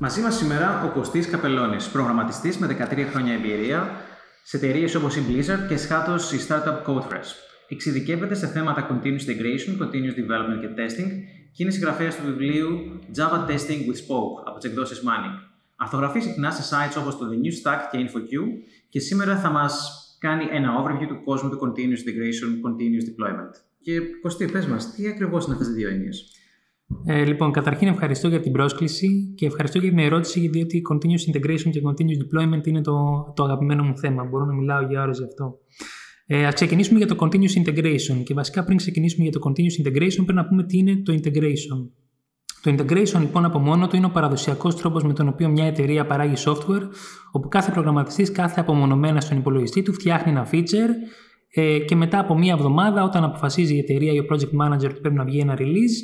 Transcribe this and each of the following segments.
Μαζί μας σήμερα ο Κωστής Καπελώνης, προγραμματιστής με 13 χρόνια εμπειρία σε εταιρείες όπως η Blizzard και σχάτω η startup Codefresh. Εξειδικεύεται σε θέματα continuous integration, continuous development και testing και είναι συγγραφέας του βιβλίου Java Testing with Spoke από τις εκδόσεις Manning. Αρθογραφεί συχνά σε sites όπως το The New Stack και InfoQ και σήμερα θα μας κάνει ένα overview του κόσμου του continuous integration, continuous deployment. Και Κωστή, πες μας, τι ακριβώς είναι αυτές οι δύο έννοιες; Ε, λοιπόν, καταρχήν ευχαριστώ για την πρόσκληση και ευχαριστώ για την ερώτηση, διότι continuous integration και continuous deployment είναι το, το αγαπημένο μου θέμα. Μπορώ να μιλάω για ώρες γι' αυτό. Ε, ας ξεκινήσουμε για το continuous integration και βασικά πριν ξεκινήσουμε για το continuous integration πρέπει να πούμε τι είναι το integration. Το integration λοιπόν από μόνο του είναι ο παραδοσιακός τρόπος με τον οποίο μια εταιρεία παράγει software, όπου κάθε προγραμματιστής κάθε απομονωμένας στον υπολογιστή του φτιάχνει ένα feature ε, και μετά από μία εβδομάδα, όταν αποφασίζει η εταιρεία ή ο project manager ότι πρέπει να βγει ένα release,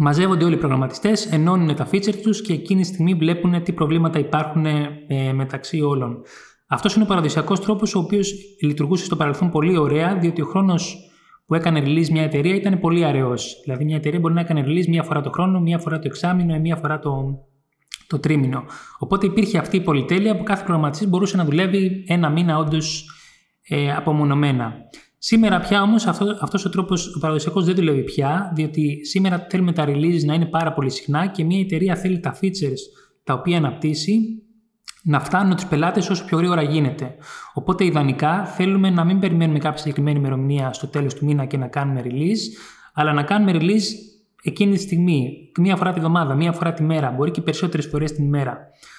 μαζεύονται όλοι οι προγραμματιστές, ενώνουν τα feature τους και εκείνη τη στιγμή βλέπουν τι προβλήματα υπάρχουν ε, μεταξύ όλων. Αυτός είναι ο παραδοσιακός τρόπος, ο οποίος λειτουργούσε στο παρελθόν πολύ ωραία, διότι ο χρόνος που έκανε release μια εταιρεία ήταν πολύ αραιός. Δηλαδή, μια εταιρεία μπορεί να έκανε release μία φορά το χρόνο, μία φορά το εξάμεινο ή μία φορά το, το τρίμηνο. Οπότε υπήρχε αυτή η πολυτέλεια που κάθε προγραμματιστής μπορούσε να δουλεύει ένα μήνα όντως ε, απομονωμένα. Σήμερα πια όμως αυτό, αυτός ο τρόπος ο παραδοσιακός δεν δουλεύει πια, διότι σήμερα θέλουμε τα releases να είναι πάρα πολύ συχνά και μια εταιρεία θέλει τα features τα οποία αναπτύσσει να φτάνουν τους πελάτες όσο πιο γρήγορα γίνεται. Οπότε ιδανικά θέλουμε να μην περιμένουμε κάποια συγκεκριμένη ημερομηνία στο τέλος του μήνα και να κάνουμε release, αλλά να κάνουμε release εκείνη τη στιγμή, μία φορά τη βδομάδα, μία φορά τη μέρα, μπορεί και περισσότερες φορές την ημέρα.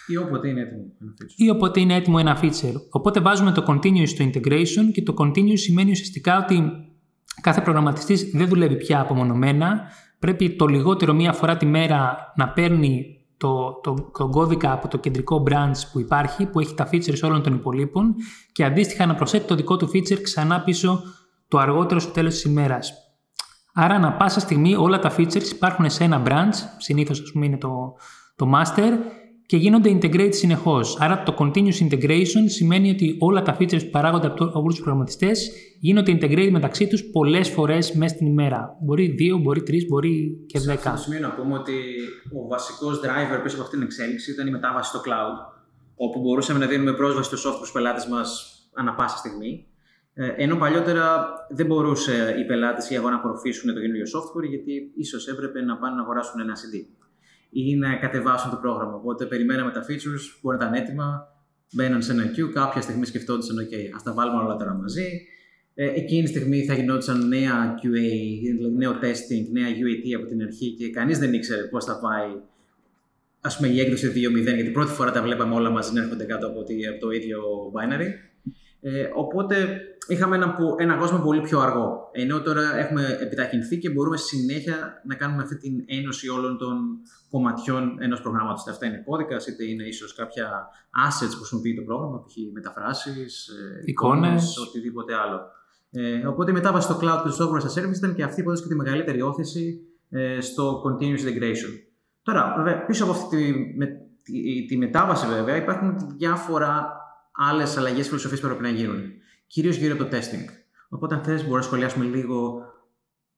Ή όποτε είναι έτοιμο ένα feature. Ή όποτε είναι έτοιμο ένα feature. Οπότε βάζουμε το continuous στο integration και το continuous σημαίνει ουσιαστικά ότι κάθε προγραμματιστής δεν δουλεύει πια απομονωμένα. Πρέπει το λιγότερο μία φορά τη μέρα να παίρνει το, το, το κώδικα από το κεντρικό branch που υπάρχει, που έχει τα features όλων των υπολείπων και αντίστοιχα να προσθέτει το δικό του feature ξανά πίσω το αργότερο στο τέλος της ημέρας. Άρα, ανα πάσα στιγμή όλα τα features υπάρχουν σε ένα branch, συνήθως ας πούμε είναι το, το master και γίνονται integrate συνεχώς. Άρα το continuous integration σημαίνει ότι όλα τα features που παράγονται από όλους τους προγραμματιστές γίνονται integrate μεταξύ τους πολλές φορές μέσα στην ημέρα. Μπορεί δύο, μπορεί τρεις, μπορεί και δέκα. Σε αυτό το σημείο να πούμε ότι ο βασικός driver πίσω από αυτήν την εξέλιξη ήταν η μετάβαση στο cloud, όπου μπορούσαμε να δίνουμε πρόσβαση στο software στους πελάτες μας ανα πάσα στιγμή. Ε, ενώ παλιότερα δεν μπορούσε οι πελάτες ή εγώ να απορροφήσουν το καινούριο software, γιατί ίσως έπρεπε να πάνε να αγοράσουν ένα CD ή να κατεβάσουν το πρόγραμμα. Οπότε περιμέναμε τα features, που ήταν έτοιμα, μπαίναν σε ένα queue, κάποια στιγμή σκεφτόντουσαν, OK, ας τα βάλουμε όλα τώρα μαζί. Ε, εκείνη τη στιγμή θα γινόντουσαν νέα QA, δηλαδή νέο testing, νέα UAT από την αρχή και κανείς δεν ήξερε πώς θα πάει ας πούμε, η έκδοση 2.0, γιατί πρώτη φορά τα βλέπαμε όλα μαζί να έρχονται κάτω από, από το ίδιο binary. Ε, οπότε είχαμε ένα, ένα κόσμο πολύ πιο αργό. Ενώ τώρα έχουμε επιταχυνθεί και μπορούμε συνέχεια να κάνουμε αυτή την ένωση όλων των κομματιών ενός προγράμματος. Είτε αυτά είναι κώδικας, είτε είναι ίσως κάποια assets που χρησιμοποιεί το πρόγραμμα, π.χ. μεταφράσεις, ε, εικόνες, οτιδήποτε άλλο. Ε, οπότε η μετάβαση στο cloud και στο software as a service ήταν και αυτή που έδωσε και τη μεγαλύτερη όθηση ε, στο continuous integration. Τώρα, βέβαια, πίσω από αυτή τη, με, τη, τη μετάβαση, βέβαια, υπάρχουν διάφορα άλλες αλλαγές φιλοσοφίε που πρέπει να γίνουν. Κυρίως γύρω από το testing. Οπότε, αν θες, μπορούμε να σχολιάσουμε λίγο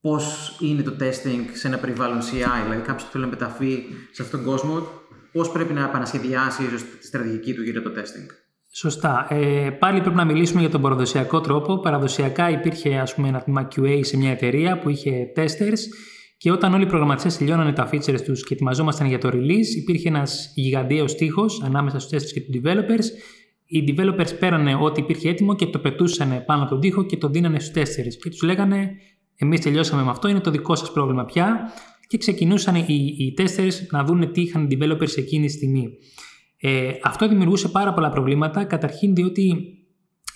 πώς είναι το testing σε ένα περιβάλλον CI. Δηλαδή, κάποιος που θέλει να μεταφεί σε αυτόν τον κόσμο, πώς πρέπει να επανασχεδιάσει τη στρατηγική του γύρω από το testing. Σωστά. Ε, πάλι πρέπει να μιλήσουμε για τον παραδοσιακό τρόπο. Παραδοσιακά υπήρχε ας πούμε, ένα τμήμα QA σε μια εταιρεία που είχε testers και όταν όλοι οι προγραμματιστές τελειώνανε τα features τους και ετοιμαζόμασταν για το release, υπήρχε ένας γιγαντιαίο τείχο ανάμεσα στους testers και τους developers οι developers πέρανε ό,τι υπήρχε έτοιμο και το πετούσαν πάνω από τον τοίχο και το δίνανε στους τέσσερι. Και τους λέγανε: Εμείς τελειώσαμε με αυτό, είναι το δικό σας πρόβλημα πια. Και ξεκινούσαν οι, οι να δούνε τι είχαν οι developers εκείνη τη στιγμή. Ε, αυτό δημιουργούσε πάρα πολλά προβλήματα. Καταρχήν, διότι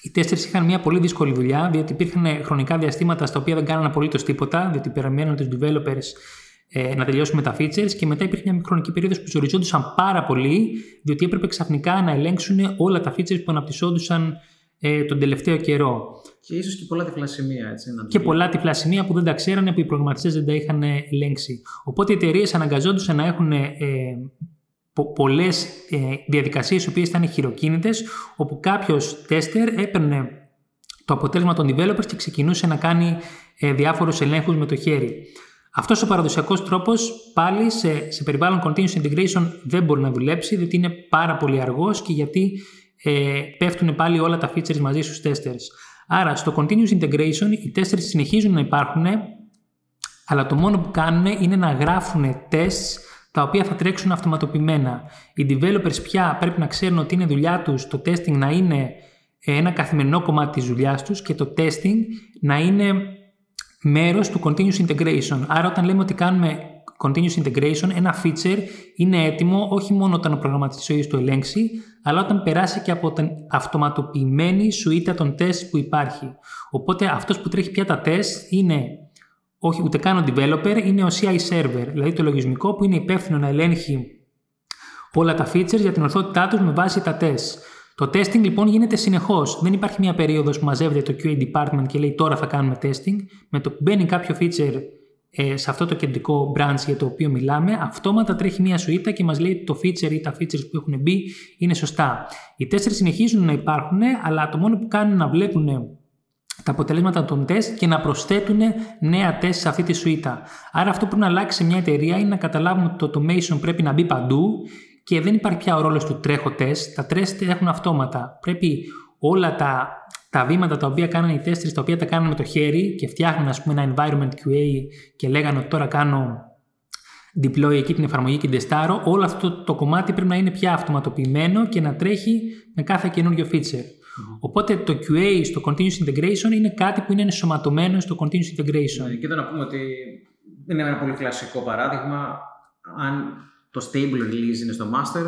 οι τέσσερι είχαν μια πολύ δύσκολη δουλειά, διότι υπήρχαν χρονικά διαστήματα στα οποία δεν κάνανε απολύτως τίποτα, διότι περιμένουν τους developers ε, να τελειώσουμε τα features και μετά υπήρχε μια χρονική περίοδος που ζοριζόντουσαν πάρα πολύ διότι έπρεπε ξαφνικά να ελέγξουν όλα τα features που αναπτυσσόντουσαν ε, τον τελευταίο καιρό. Και ίσως και πολλά τυφλά σημεία. Έτσι, να το Και πει. πολλά τυφλά σημεία που δεν τα ξέρανε, που οι προγραμματιστές δεν τα είχαν ελέγξει. Οπότε οι εταιρείες αναγκαζόντουσαν να έχουν ε, πο- πολλές ε, διαδικασίες οι οποίες ήταν χειροκίνητες, όπου κάποιος τέστερ έπαιρνε το αποτέλεσμα των developers και ξεκινούσε να κάνει ε, διάφορους ελέγχους με το χέρι. Αυτός ο παραδοσιακός τρόπος πάλι σε, σε περιβάλλον continuous integration δεν μπορεί να δουλέψει, διότι είναι πάρα πολύ αργός και γιατί ε, πέφτουν πάλι όλα τα features μαζί στους testers. Άρα στο continuous integration οι testers συνεχίζουν να υπάρχουν, αλλά το μόνο που κάνουν είναι να γράφουν tests τα οποία θα τρέξουν αυτοματοποιημένα. Οι developers πια πρέπει να ξέρουν ότι είναι δουλειά τους το testing να είναι ε, ένα καθημερινό κομμάτι της δουλειάς τους και το testing να είναι μέρος του continuous integration. Άρα όταν λέμε ότι κάνουμε continuous integration, ένα feature είναι έτοιμο όχι μόνο όταν ο προγραμματιστής ο ίδιος το ελέγξει, αλλά όταν περάσει και από την αυτοματοποιημένη σουίτα των test που υπάρχει. Οπότε αυτός που τρέχει πια τα test είναι όχι ούτε καν ο developer, είναι ο CI server, δηλαδή το λογισμικό που είναι υπεύθυνο να ελέγχει όλα τα features για την ορθότητά τους με βάση τα test. Το testing λοιπόν γίνεται συνεχώς. Δεν υπάρχει μια περίοδος που μαζεύεται το QA department και λέει τώρα θα κάνουμε testing. Με το που μπαίνει κάποιο feature ε, σε αυτό το κεντρικό branch για το οποίο μιλάμε, αυτόματα τρέχει μια σουίτα και μας λέει ότι το feature ή τα features που έχουν μπει είναι σωστά. Οι testers συνεχίζουν να υπάρχουν, αλλά το μόνο που κάνουν είναι να βλέπουν τα αποτελέσματα των τεστ και να προσθέτουν νέα τεστ σε αυτή τη σουίτα. Άρα αυτό που πρέπει να αλλάξει σε μια εταιρεία είναι να καταλάβουμε ότι το automation πρέπει να μπει παντού και δεν υπάρχει πια ο ρόλος του τρέχω τεστ. Τα τεστ έχουν αυτόματα. Πρέπει όλα τα, τα βήματα τα οποία κάνανε οι testers, τα οποία τα κάνανε με το χέρι και φτιάχνουν ας πούμε ένα environment QA και λέγανε ότι τώρα κάνω deploy εκεί την εφαρμογή και την τεστάρω, όλο αυτό το, το κομμάτι πρέπει να είναι πια αυτοματοποιημένο και να τρέχει με κάθε καινούριο feature. Οπότε το QA στο continuous integration είναι κάτι που είναι ενσωματωμένο στο continuous integration. Και εδώ να πούμε ότι είναι ένα πολύ κλασικό παράδειγμα. Αν το stable release είναι στο master,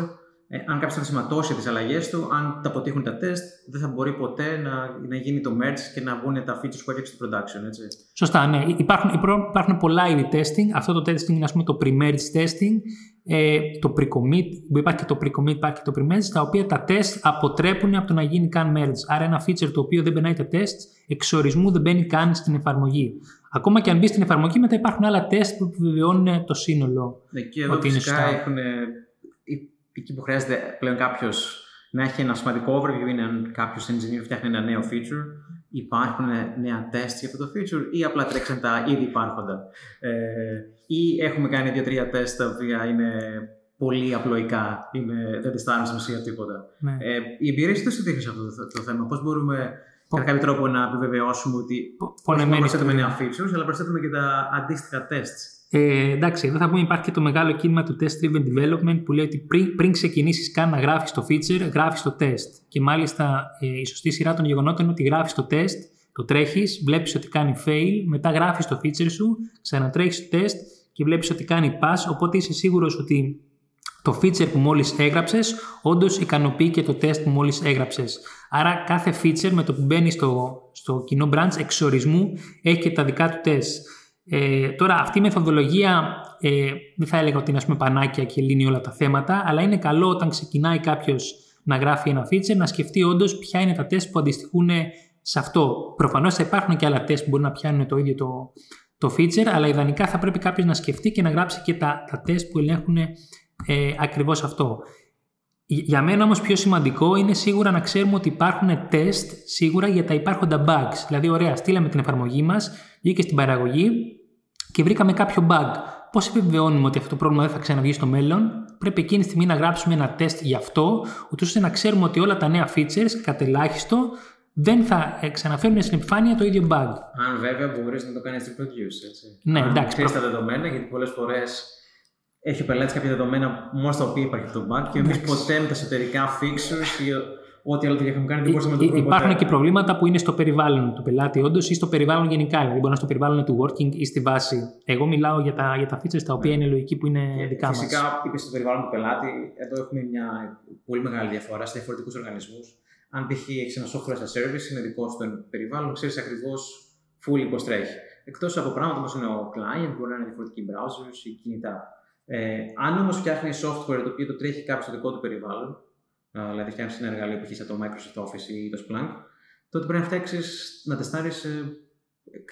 ε, αν κάποιος θα σηματώσει τις αλλαγές του, αν τα αποτύχουν τα test, δεν θα μπορεί ποτέ να, να γίνει το merge και να βγουν τα features που έφτιαξε στο production. Έτσι. Σωστά, ναι. Υπάρχουν, υπάρχουν πολλά είδη testing. Αυτό το testing είναι ας πούμε το pre-merge testing, ε, το pre-commit, που υπάρχει και το pre-commit, υπάρχει και το pre-merge, τα οποία τα test αποτρέπουν από το να γίνει καν merge. Άρα ένα feature το οποίο δεν περνάει τα test, εξορισμού δεν μπαίνει καν στην εφαρμογή. Ακόμα και αν μπεις στην εφαρμογή, μετά υπάρχουν άλλα test που επιβεβαιώνουν το σύνολο. Ναι, και εδώ Ότι είναι φυσικά σωστά. έχουν, εκεί που χρειάζεται πλέον κάποιος να έχει ένα σημαντικό overview είναι αν κάποιος engineer φτιάχνει ένα νέο feature, υπάρχουν νέα test για αυτό το feature ή απλά τρέξαν τα ήδη υπάρχοντα. Ε, ή έχουμε κάνει δύο-τρία test τα οποία είναι πολύ απλοϊκά, είναι, δεν τεστάρουν στην ουσία τίποτα. Ναι. Ε, η εμπειρία σου τι σου δείχνει σε αυτό το, το θέμα, πώς μπορούμε κατά κάποιο τρόπο να επιβεβαιώσουμε ότι όχι μόνο Πονεμένη προσθέτουμε ιστορία. νέα features, αλλά προσθέτουμε και τα αντίστοιχα tests. Ε, εντάξει, εδώ θα πούμε υπάρχει και το μεγάλο κίνημα του test driven development που λέει ότι πριν, πριν ξεκινήσεις καν να γράφεις το feature, γράφεις το test. Και μάλιστα ε, η σωστή σειρά των γεγονότων είναι ότι γράφεις το test, το τρέχεις, βλέπεις ότι κάνει fail, μετά γράφεις το feature σου, ξανατρέχεις το test και βλέπεις ότι κάνει pass. Οπότε είσαι σίγουρος ότι το feature που μόλις έγραψες όντως ικανοποιεί και το test που μόλις έγραψες. Άρα κάθε feature με το που μπαίνεις στο, στο κοινό branch εξορισμού έχει και τα δικά του test. Ε, τώρα αυτή η μεθοδολογία ε, δεν θα έλεγα ότι είναι ας πούμε πανάκια και λύνει όλα τα θέματα, αλλά είναι καλό όταν ξεκινάει κάποιος να γράφει ένα feature να σκεφτεί όντως ποια είναι τα τεστ που αντιστοιχούν σε αυτό. Προφανώς θα υπάρχουν και άλλα τεστ που μπορεί να πιάνουν το ίδιο το, το feature, αλλά ιδανικά θα πρέπει κάποιος να σκεφτεί και να γράψει και τα, τα τεστ που ελέγχουν ε, ακριβώς αυτό. Για μένα όμως πιο σημαντικό είναι σίγουρα να ξέρουμε ότι υπάρχουν τεστ σίγουρα για τα υπάρχοντα bugs. Δηλαδή, ωραία, στείλαμε την εφαρμογή μας, βγήκε στην παραγωγή και βρήκαμε κάποιο bug. Πώς επιβεβαιώνουμε ότι αυτό το πρόβλημα δεν θα ξαναβγεί στο μέλλον; Πρέπει εκείνη τη στιγμή να γράψουμε ένα τεστ γι' αυτό, ούτως ώστε να ξέρουμε ότι όλα τα νέα features, κατ' ελάχιστο, δεν θα ε, ξαναφέρουν στην επιφάνεια το ίδιο bug. Αν βέβαια μπορείς να το κάνεις reproduce. Έτσι. Ναι, Αν εντάξει, ξέρει προ- τα δεδομένα, γιατί πολλές φορές έχει ο πελάτη κάποια δεδομένα μόνο στα οποία υπάρχει αυτό το bug και εμείς ποτέ με τα εσωτερικά fixtures ή ό,τι άλλο δουλειά έχουμε κάνει δεν μπορούσαμε να το Υ- βρούμε. Υπάρχουν ποτέ. και προβλήματα που είναι στο περιβάλλον του πελάτη, όντως, ή στο περιβάλλον γενικά. Δηλαδή, μπορεί να είναι στο περιβάλλον του working ή στη βάση. Εγώ μιλάω για τα, για τα features τα οποία είναι λογική που είναι Και δικά μας. Φυσικά, είπε στο περιβάλλον του πελάτη, εδώ έχουμε μια πολύ μεγάλη διαφορά σε διαφορετικούς οργανισμούς. Αν π.χ. έχεις ένα software as a service, είναι δικό σου το περιβάλλον, ξέρεις ακριβώς full πώς τρέχει. Εκτός από πράγματα όπως είναι ο client, μπορεί να είναι διαφορετικοί browsers ή κινητά. Ε, αν όμως φτιάχνει software το οποίο το τρέχει κάποιο στο δικό του περιβάλλον, ε, δηλαδή φτιάχνεις ένα εργαλείο που έχεις σαν το Microsoft Office ή το Splunk, τότε πρέπει να φτιάξεις να τεστάρεις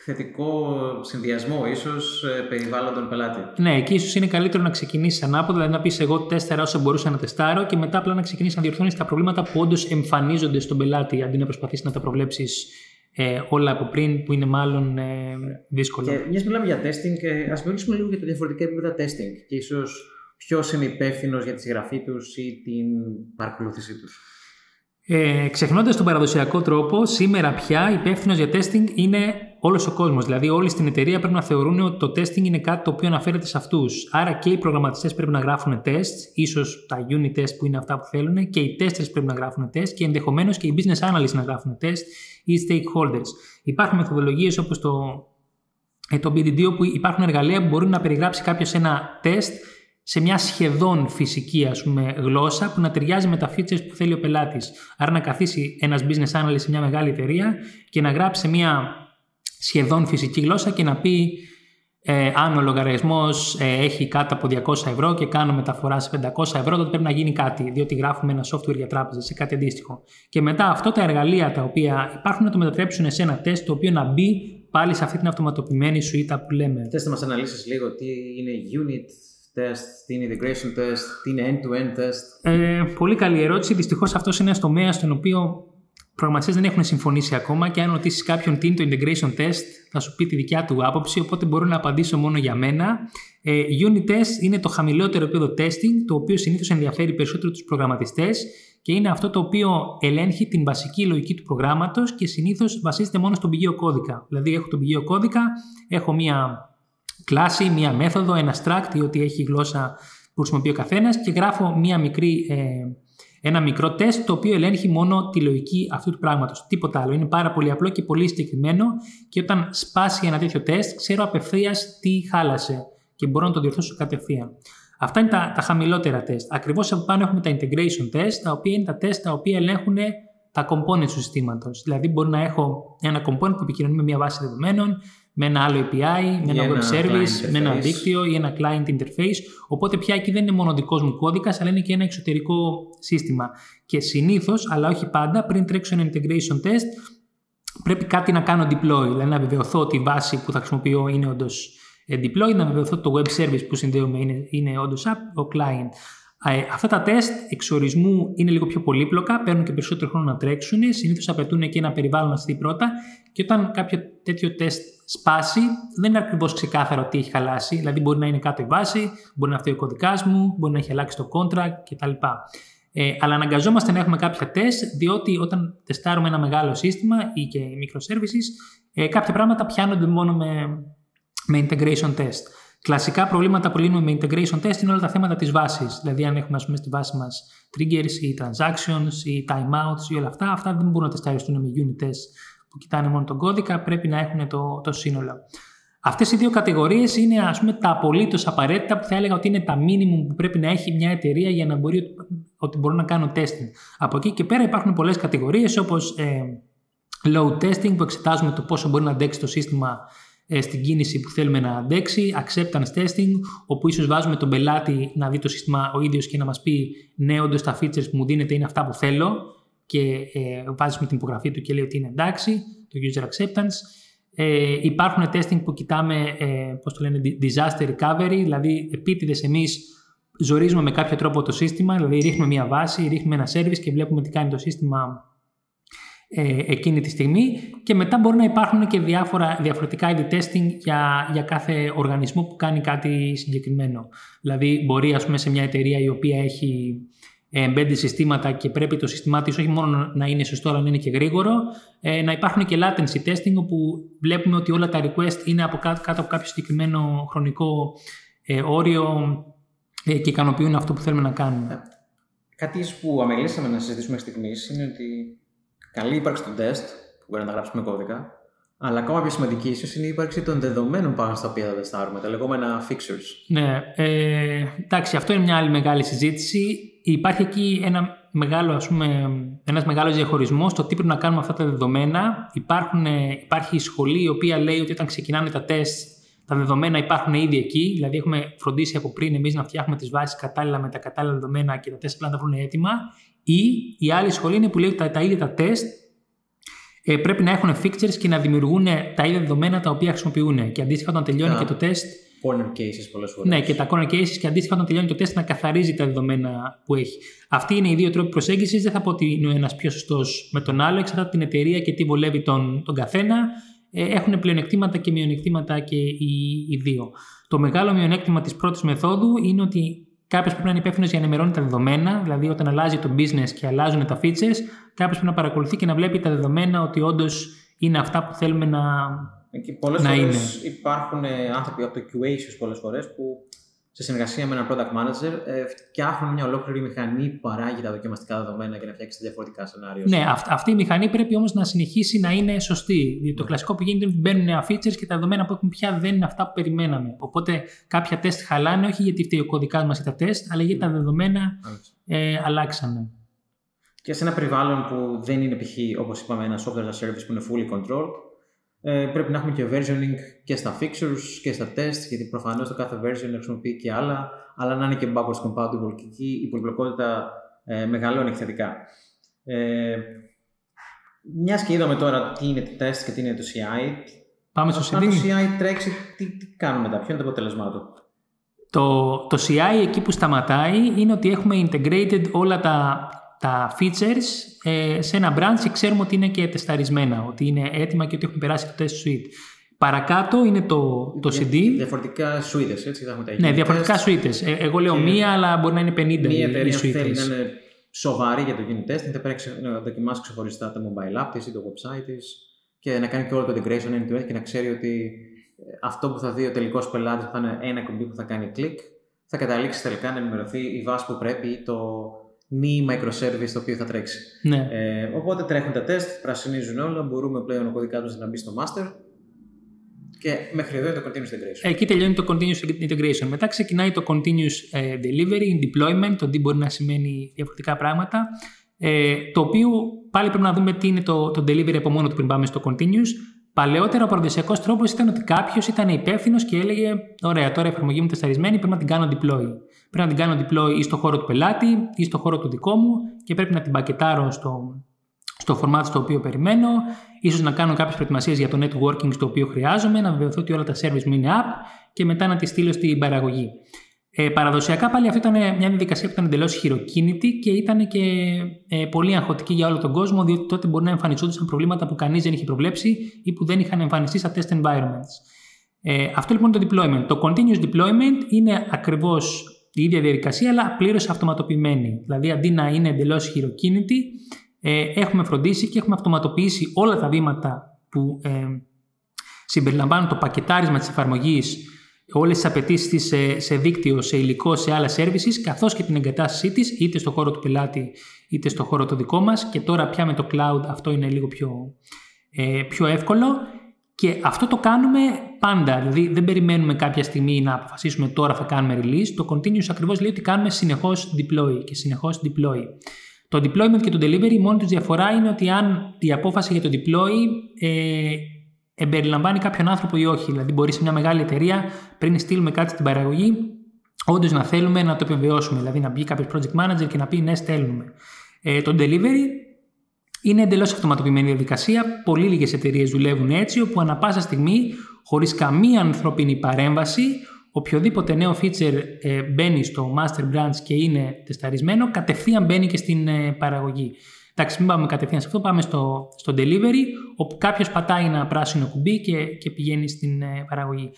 θετικό συνδυασμό ίσως περιβάλλοντων πελάτη. Ναι, εκεί ίσως είναι καλύτερο να ξεκινήσεις ανάποδα, δηλαδή να πεις εγώ τέστερα όσο μπορούσα να τεστάρω και μετά απλά να ξεκινήσεις να διορθώνεις τα προβλήματα που όντως εμφανίζονται στον πελάτη αντί να προσπαθήσεις να τα προβλέψεις ε, όλα από πριν που είναι μάλλον ε, δύσκολο. Και μιας μιλάμε για testing, ε, ας μιλήσουμε λίγο για τα διαφορετικά επίπεδα testing και ίσως ποιος είναι υπεύθυνος για τη συγγραφή τους ή την παρακολούθησή τους. Ε, Ξεχνώντας τον παραδοσιακό τρόπο, σήμερα πια υπεύθυνος για testing είναι όλος ο κόσμος. Δηλαδή, όλοι στην εταιρεία πρέπει να θεωρούν ότι το testing είναι κάτι το οποίο αναφέρεται σε αυτούς. Άρα και οι προγραμματιστές πρέπει να γράφουν test, ίσως τα unit test που είναι αυτά που θέλουν, και οι testers πρέπει να γράφουν test και ενδεχομένως και οι business analysts να γράφουν test ή stakeholders. Υπάρχουν μεθοδολογίες όπως το, ε, το BDD, όπου υπάρχουν εργαλεία που μπορούν να περιγράψει κάποιος ένα test σε μια σχεδόν φυσική ας πούμε, γλώσσα που να ταιριάζει με τα features που θέλει ο πελάτης. Άρα να καθίσει ένας business analyst σε μια μεγάλη εταιρεία και να γράψει σε μια σχεδόν φυσική γλώσσα και να πει ε, αν ο λογαριασμός ε, έχει κάτω από 200 ευρώ και κάνω μεταφορά σε 500 ευρώ, τότε πρέπει να γίνει κάτι, διότι γράφουμε ένα software για τράπεζα ή κάτι αντίστοιχο. Και μετά αυτό τα εργαλεία τα οποία υπάρχουν να το μετατρέψουν σε ένα τεστ το οποίο να μπει πάλι σε αυτή την αυτοματοποιημένη σουίτα που λέμε. Θε να μας αναλύσεις λίγο τι είναι unit test, τι είναι integration test, τι είναι end-to-end test. Ε, πολύ καλή ερώτηση. Δυστυχώς αυτός είναι ένας τομέας στον οποίο προγραμματιστέ δεν έχουν συμφωνήσει ακόμα και αν ρωτήσεις κάποιον τι είναι το integration test, θα σου πει τη δικιά του άποψη. Οπότε μπορώ να απαντήσω μόνο για μένα. Ε, unit test είναι το χαμηλότερο επίπεδο testing, το οποίο συνήθως ενδιαφέρει περισσότερο τους προγραμματιστές και είναι αυτό το οποίο ελέγχει την βασική λογική του προγράμματος και συνήθως βασίζεται μόνο στον πηγαίο κώδικα. Δηλαδή, έχω τον πηγαίο κώδικα, έχω μία κλάση, μία μέθοδο, ένα struct ή ό,τι έχει γλώσσα που χρησιμοποιεί ο καθένας και γράφω μία μικρή. Ε, ένα μικρό τεστ το οποίο ελέγχει μόνο τη λογική αυτού του πράγματος. Τίποτα άλλο. Είναι πάρα πολύ απλό και πολύ συγκεκριμένο και όταν σπάσει ένα τέτοιο τεστ, ξέρω απευθείας τι χάλασε και μπορώ να το διορθώσω κατευθείαν. Αυτά είναι τα, τα χαμηλότερα τεστ. Ακριβώς από πάνω έχουμε τα integration test, τα οποία είναι τα τεστ τα οποία ελέγχουν τα components του συστήματος. Δηλαδή, μπορεί να έχω ένα component που επικοινωνεί με μια βάση δεδομένων, με ένα άλλο API, με ένα, ένα web service, με ένα δίκτυο ή ένα client interface. Οπότε πια εκεί δεν είναι μόνο δικός μου κώδικας, αλλά είναι και ένα εξωτερικό σύστημα. Και συνήθως, αλλά όχι πάντα, πριν τρέξω ένα integration test, πρέπει κάτι να κάνω deploy. Δηλαδή να βεβαιωθώ ότι η βάση που θα χρησιμοποιώ είναι όντως ε, deploy, να βεβαιωθώ ότι το web service που συνδέομαι είναι, είναι όντως app, ο client. Ε, αυτά τα τεστ εξορισμού είναι λίγο πιο πολύπλοκα, παίρνουν και περισσότερο χρόνο να τρέξουν, συνήθως απαιτούν και ένα περιβάλλον να στείλει πρώτα και όταν κάποιο τέτοιο τεστ σπάσει, δεν είναι ακριβώς ξεκάθαρο τι έχει χαλάσει. Δηλαδή, μπορεί να είναι κάτω η βάση, μπορεί να είναι αυτό ο κωδικάς μου, μπορεί να έχει αλλάξει το contract κτλ. Ε, αλλά αναγκαζόμαστε να έχουμε κάποια τεστ, διότι όταν τεστάρουμε ένα μεγάλο σύστημα ή και microservices, ε, κάποια πράγματα πιάνονται μόνο με, με integration test. Κλασικά προβλήματα που λύνουμε με integration test είναι όλα τα θέματα της βάσης. Δηλαδή, αν έχουμε ας πούμε, στη βάση μας triggers ή transactions ή timeouts ή όλα αυτά, αυτά δεν μπορούν να τεσταριστούν με unit test που κοιτάνε μόνο τον κώδικα, πρέπει να έχουν το, το σύνολο. Αυτές οι δύο κατηγορίες είναι ας πούμε, τα απολύτως απαραίτητα που θα έλεγα ότι είναι τα minimum που πρέπει να έχει μια εταιρεία για να μπορεί ότι μπορώ να κάνω testing. Από εκεί και πέρα υπάρχουν πολλές κατηγορίες όπως ε, load testing που εξετάζουμε το πόσο μπορεί να αντέξει το σύστημα ε, στην κίνηση που θέλουμε να αντέξει, acceptance testing, όπου ίσως βάζουμε τον πελάτη να δει το σύστημα ο ίδιος και να μας πει ναι, όντως τα features που μου δίνετε είναι αυτά που θέλω και ε, βάζουμε την υπογραφή του και λέει ότι είναι εντάξει, το user acceptance. Ε, υπάρχουν testing που κοιτάμε, ε, πώς το λένε, disaster recovery, δηλαδή επίτηδες εμείς ζορίζουμε με κάποιο τρόπο το σύστημα, δηλαδή ρίχνουμε μια βάση, ρίχνουμε ένα service και βλέπουμε τι κάνει το σύστημα ε, εκείνη τη στιγμή και μετά μπορεί να υπάρχουν και διάφορα, διαφορετικά είδη testing για, για κάθε οργανισμό που κάνει κάτι συγκεκριμένο. Δηλαδή μπορεί ας πούμε σε μια εταιρεία η οποία έχει embedded συστήματα και πρέπει το σύστημά της όχι μόνο να είναι σωστό αλλά να είναι και γρήγορο, ε, να υπάρχουν και latency testing όπου βλέπουμε ότι όλα τα request είναι από κάτω, κάτω από κάποιο συγκεκριμένο χρονικό ε, όριο ε, και ικανοποιούν αυτό που θέλουμε να κάνουμε. Κάτι που αμελήσαμε να συζητήσουμε μέχρι στιγμής είναι ότι καλή ύπαρξη των τεστ, που μπορεί να τα γράψουμε κώδικα, αλλά ακόμα πιο σημαντική ίσως είναι η ύπαρξη των δεδομένων πάνω στα οποία θα τεστάρουμε, τα λεγόμενα fixtures. Ναι, ε, εντάξει, αυτό είναι μια άλλη μεγάλη συζήτηση. Υπάρχει εκεί ένα μεγάλο, ας πούμε, ένας μεγάλος διαχωρισμός στο τι πρέπει να κάνουμε αυτά τα δεδομένα. Υπάρχουν, ε, υπάρχει η σχολή η οποία λέει ότι όταν ξεκινάνε τα τεστ τα δεδομένα υπάρχουν ήδη εκεί, δηλαδή έχουμε φροντίσει από πριν εμείς να φτιάχνουμε τις βάσεις κατάλληλα με τα κατάλληλα δεδομένα και τα τεστ απλά να τα βρουν έτοιμα. Ή η άλλη σχολή είναι που λέει ότι τα, τα ίδια τα τεστ ε, πρέπει να έχουν features και να δημιουργούν τα ίδια δεδομένα τα οποία χρησιμοποιούν. Και αντίστοιχα όταν τελειώνει yeah. και το τεστ. Corner cases πολλές φορές. Ναι, και τα corner cases και αντίστοιχα όταν τελειώνει το τεστ να καθαρίζει τα δεδομένα που έχει. Αυτοί είναι οι δύο τρόποι προσέγγισης. Δεν θα πω ότι είναι ο ένας πιο σωστός με τον άλλο. Εξαρτάται την εταιρεία και τι βολεύει τον, τον καθένα. Ε, έχουν πλεονεκτήματα και μειονεκτήματα και οι, οι δύο. Το μεγάλο μειονέκτημα της πρώτης μεθόδου είναι ότι κάποιος πρέπει να είναι υπεύθυνος για να ενημερώνει τα δεδομένα, δηλαδή όταν αλλάζει το business και αλλάζουν τα features, κάποιος πρέπει να παρακολουθεί και να βλέπει τα δεδομένα ότι όντως είναι αυτά που θέλουμε να, και πολλές να φορές είναι. Υπάρχουν ε, άνθρωποι από το QA πολλές φορές που σε συνεργασία με έναν product manager, ε, φτιάχνουν μια ολόκληρη μηχανή που παράγει τα δοκιμαστικά δεδομένα για να φτιάξει διαφορετικά σενάρια. Ναι, αυτή η μηχανή πρέπει όμως να συνεχίσει να είναι σωστή. Διότι το ναι. κλασικό που γίνεται είναι ότι μπαίνουν νέα features και τα δεδομένα που έχουν πια δεν είναι αυτά που περιμέναμε. Οπότε κάποια τεστ χαλάνε, όχι γιατί φταίει ο κωδικάς μας ή τα τεστ, αλλά γιατί τα δεδομένα ε, αλλάξανε. Και σε ένα περιβάλλον που δεν είναι π.χ. όπως είπαμε ένα software as a service που είναι fully controlled, ε, πρέπει να έχουμε και versioning και στα fixtures και στα tests, γιατί προφανώς το κάθε version χρησιμοποιεί και άλλα, αλλά να είναι και backwards compatible και εκεί η πολυπλοκότητα ε, μεγαλώνει θετικά. Ε, Μιας και είδαμε τώρα τι είναι το test και τι είναι το CI. Πάμε στο CD. Αν το CI τρέξει, τι, τι κάνουμε μετά, ποιο είναι το αποτέλεσμά του; Το, το CI εκεί που σταματάει είναι ότι έχουμε integrated όλα τα τα features ε, σε ένα branch και ξέρουμε ότι είναι και τεσταρισμένα, ότι είναι έτοιμα και ότι έχουν περάσει το test suite. Παρακάτω είναι το, το CD. Διαφορετικά suites, έτσι θα έχουμε τα Ναι, διαφορετικά suites. Ε, εγώ λέω μία, αλλά μπορεί να είναι 50 Μία εταιρεία θέλει να είναι σοβαρή για το unit testing, θα πρέπει να δοκιμάσει ξεχωριστά το mobile app της ή το website της και να κάνει και όλο το integration end to end και να ξέρει ότι ε, αυτό που θα δει ο τελικός πελάτης θα είναι ένα κουμπί που θα κάνει κλικ, θα καταλήξει τελικά να ενημερωθεί η βάση που πρέπει ή το μη microservice το οποίο θα τρέξει. Ναι. Ε, οπότε τρέχουν τα τεστ, πρασινίζουν όλα, μπορούμε πλέον ο κωδικά μα να μπει στο master και μέχρι εδώ είναι το continuous integration. Εκεί τελειώνει το continuous integration. Μετά ξεκινάει το continuous ε, delivery, deployment, το τι μπορεί να σημαίνει διαφορετικά πράγματα. Ε, το οποίο πάλι πρέπει να δούμε τι είναι το, το delivery από μόνο του πριν πάμε στο continuous. Παλαιότερα ο παραδοσιακός τρόπος ήταν ότι κάποιος ήταν υπεύθυνος και έλεγε: Ωραία, τώρα η εφαρμογή μου τεσταρισμένη, πρέπει να την κάνω deploy. Πρέπει να την κάνω deploy ή στο χώρο του πελάτη ή στο χώρο του δικό μου και πρέπει να την πακετάρω στο, στο format στο οποίο περιμένω, ίσως να κάνω κάποιες προετοιμασίες για το networking στο οποίο χρειάζομαι, να βεβαιωθώ ότι όλα τα service μου είναι app και μετά να τη στείλω στην παραγωγή. Ε, παραδοσιακά πάλι αυτή ήταν μια διαδικασία που ήταν εντελώς χειροκίνητη και ήταν και ε, πολύ αγχωτική για όλο τον κόσμο, διότι τότε μπορεί να εμφανιζόντουσαν προβλήματα που κανείς δεν είχε προβλέψει ή που δεν είχαν εμφανιστεί στα test environments. Ε, αυτό λοιπόν είναι το deployment. Το continuous deployment είναι ακριβώς η ίδια διαδικασία, αλλά πλήρως αυτοματοποιημένη. Δηλαδή, αντί να είναι εντελώς χειροκίνητη, ε, έχουμε φροντίσει και έχουμε αυτοματοποιήσει όλα τα βήματα που ε, συμπεριλαμβάνουν το πακετάρισμα της εφαρμογής, όλες τις απαιτήσεις της σε, σε δίκτυο, σε υλικό, σε άλλα services, καθώς και την εγκατάστασή της, είτε στο χώρο του πελάτη, είτε στο χώρο το δικό μας. Και τώρα πια με το cloud αυτό είναι λίγο πιο, ε, πιο εύκολο. Και αυτό το κάνουμε πάντα. Δηλαδή δεν περιμένουμε κάποια στιγμή να αποφασίσουμε τώρα θα κάνουμε release. Το continuous ακριβώς λέει ότι κάνουμε συνεχώς deploy και συνεχώς deploy. Το deployment και το delivery μόνη τους διαφορά είναι ότι αν η απόφαση για το deploy ε, εμπεριλαμβάνει κάποιον άνθρωπο ή όχι. Δηλαδή μπορεί σε μια μεγάλη εταιρεία πριν στείλουμε κάτι στην παραγωγή όντως να θέλουμε να το επιβεβαιώσουμε. Δηλαδή να μπει κάποιος project manager και να πει ναι στέλνουμε. Ε, το delivery είναι εντελώς αυτοματοποιημένη διαδικασία. Πολύ λίγες εταιρείες δουλεύουν έτσι, όπου ανα πάσα στιγμή, χωρίς καμία ανθρώπινη παρέμβαση, οποιοδήποτε νέο feature ε, μπαίνει στο master branch και είναι τεσταρισμένο, κατευθείαν μπαίνει και στην ε, παραγωγή. Εντάξει, μην πάμε κατευθείαν σε αυτό, πάμε στο, στο delivery, όπου κάποιος πατάει ένα πράσινο κουμπί και, και πηγαίνει στην ε, παραγωγή.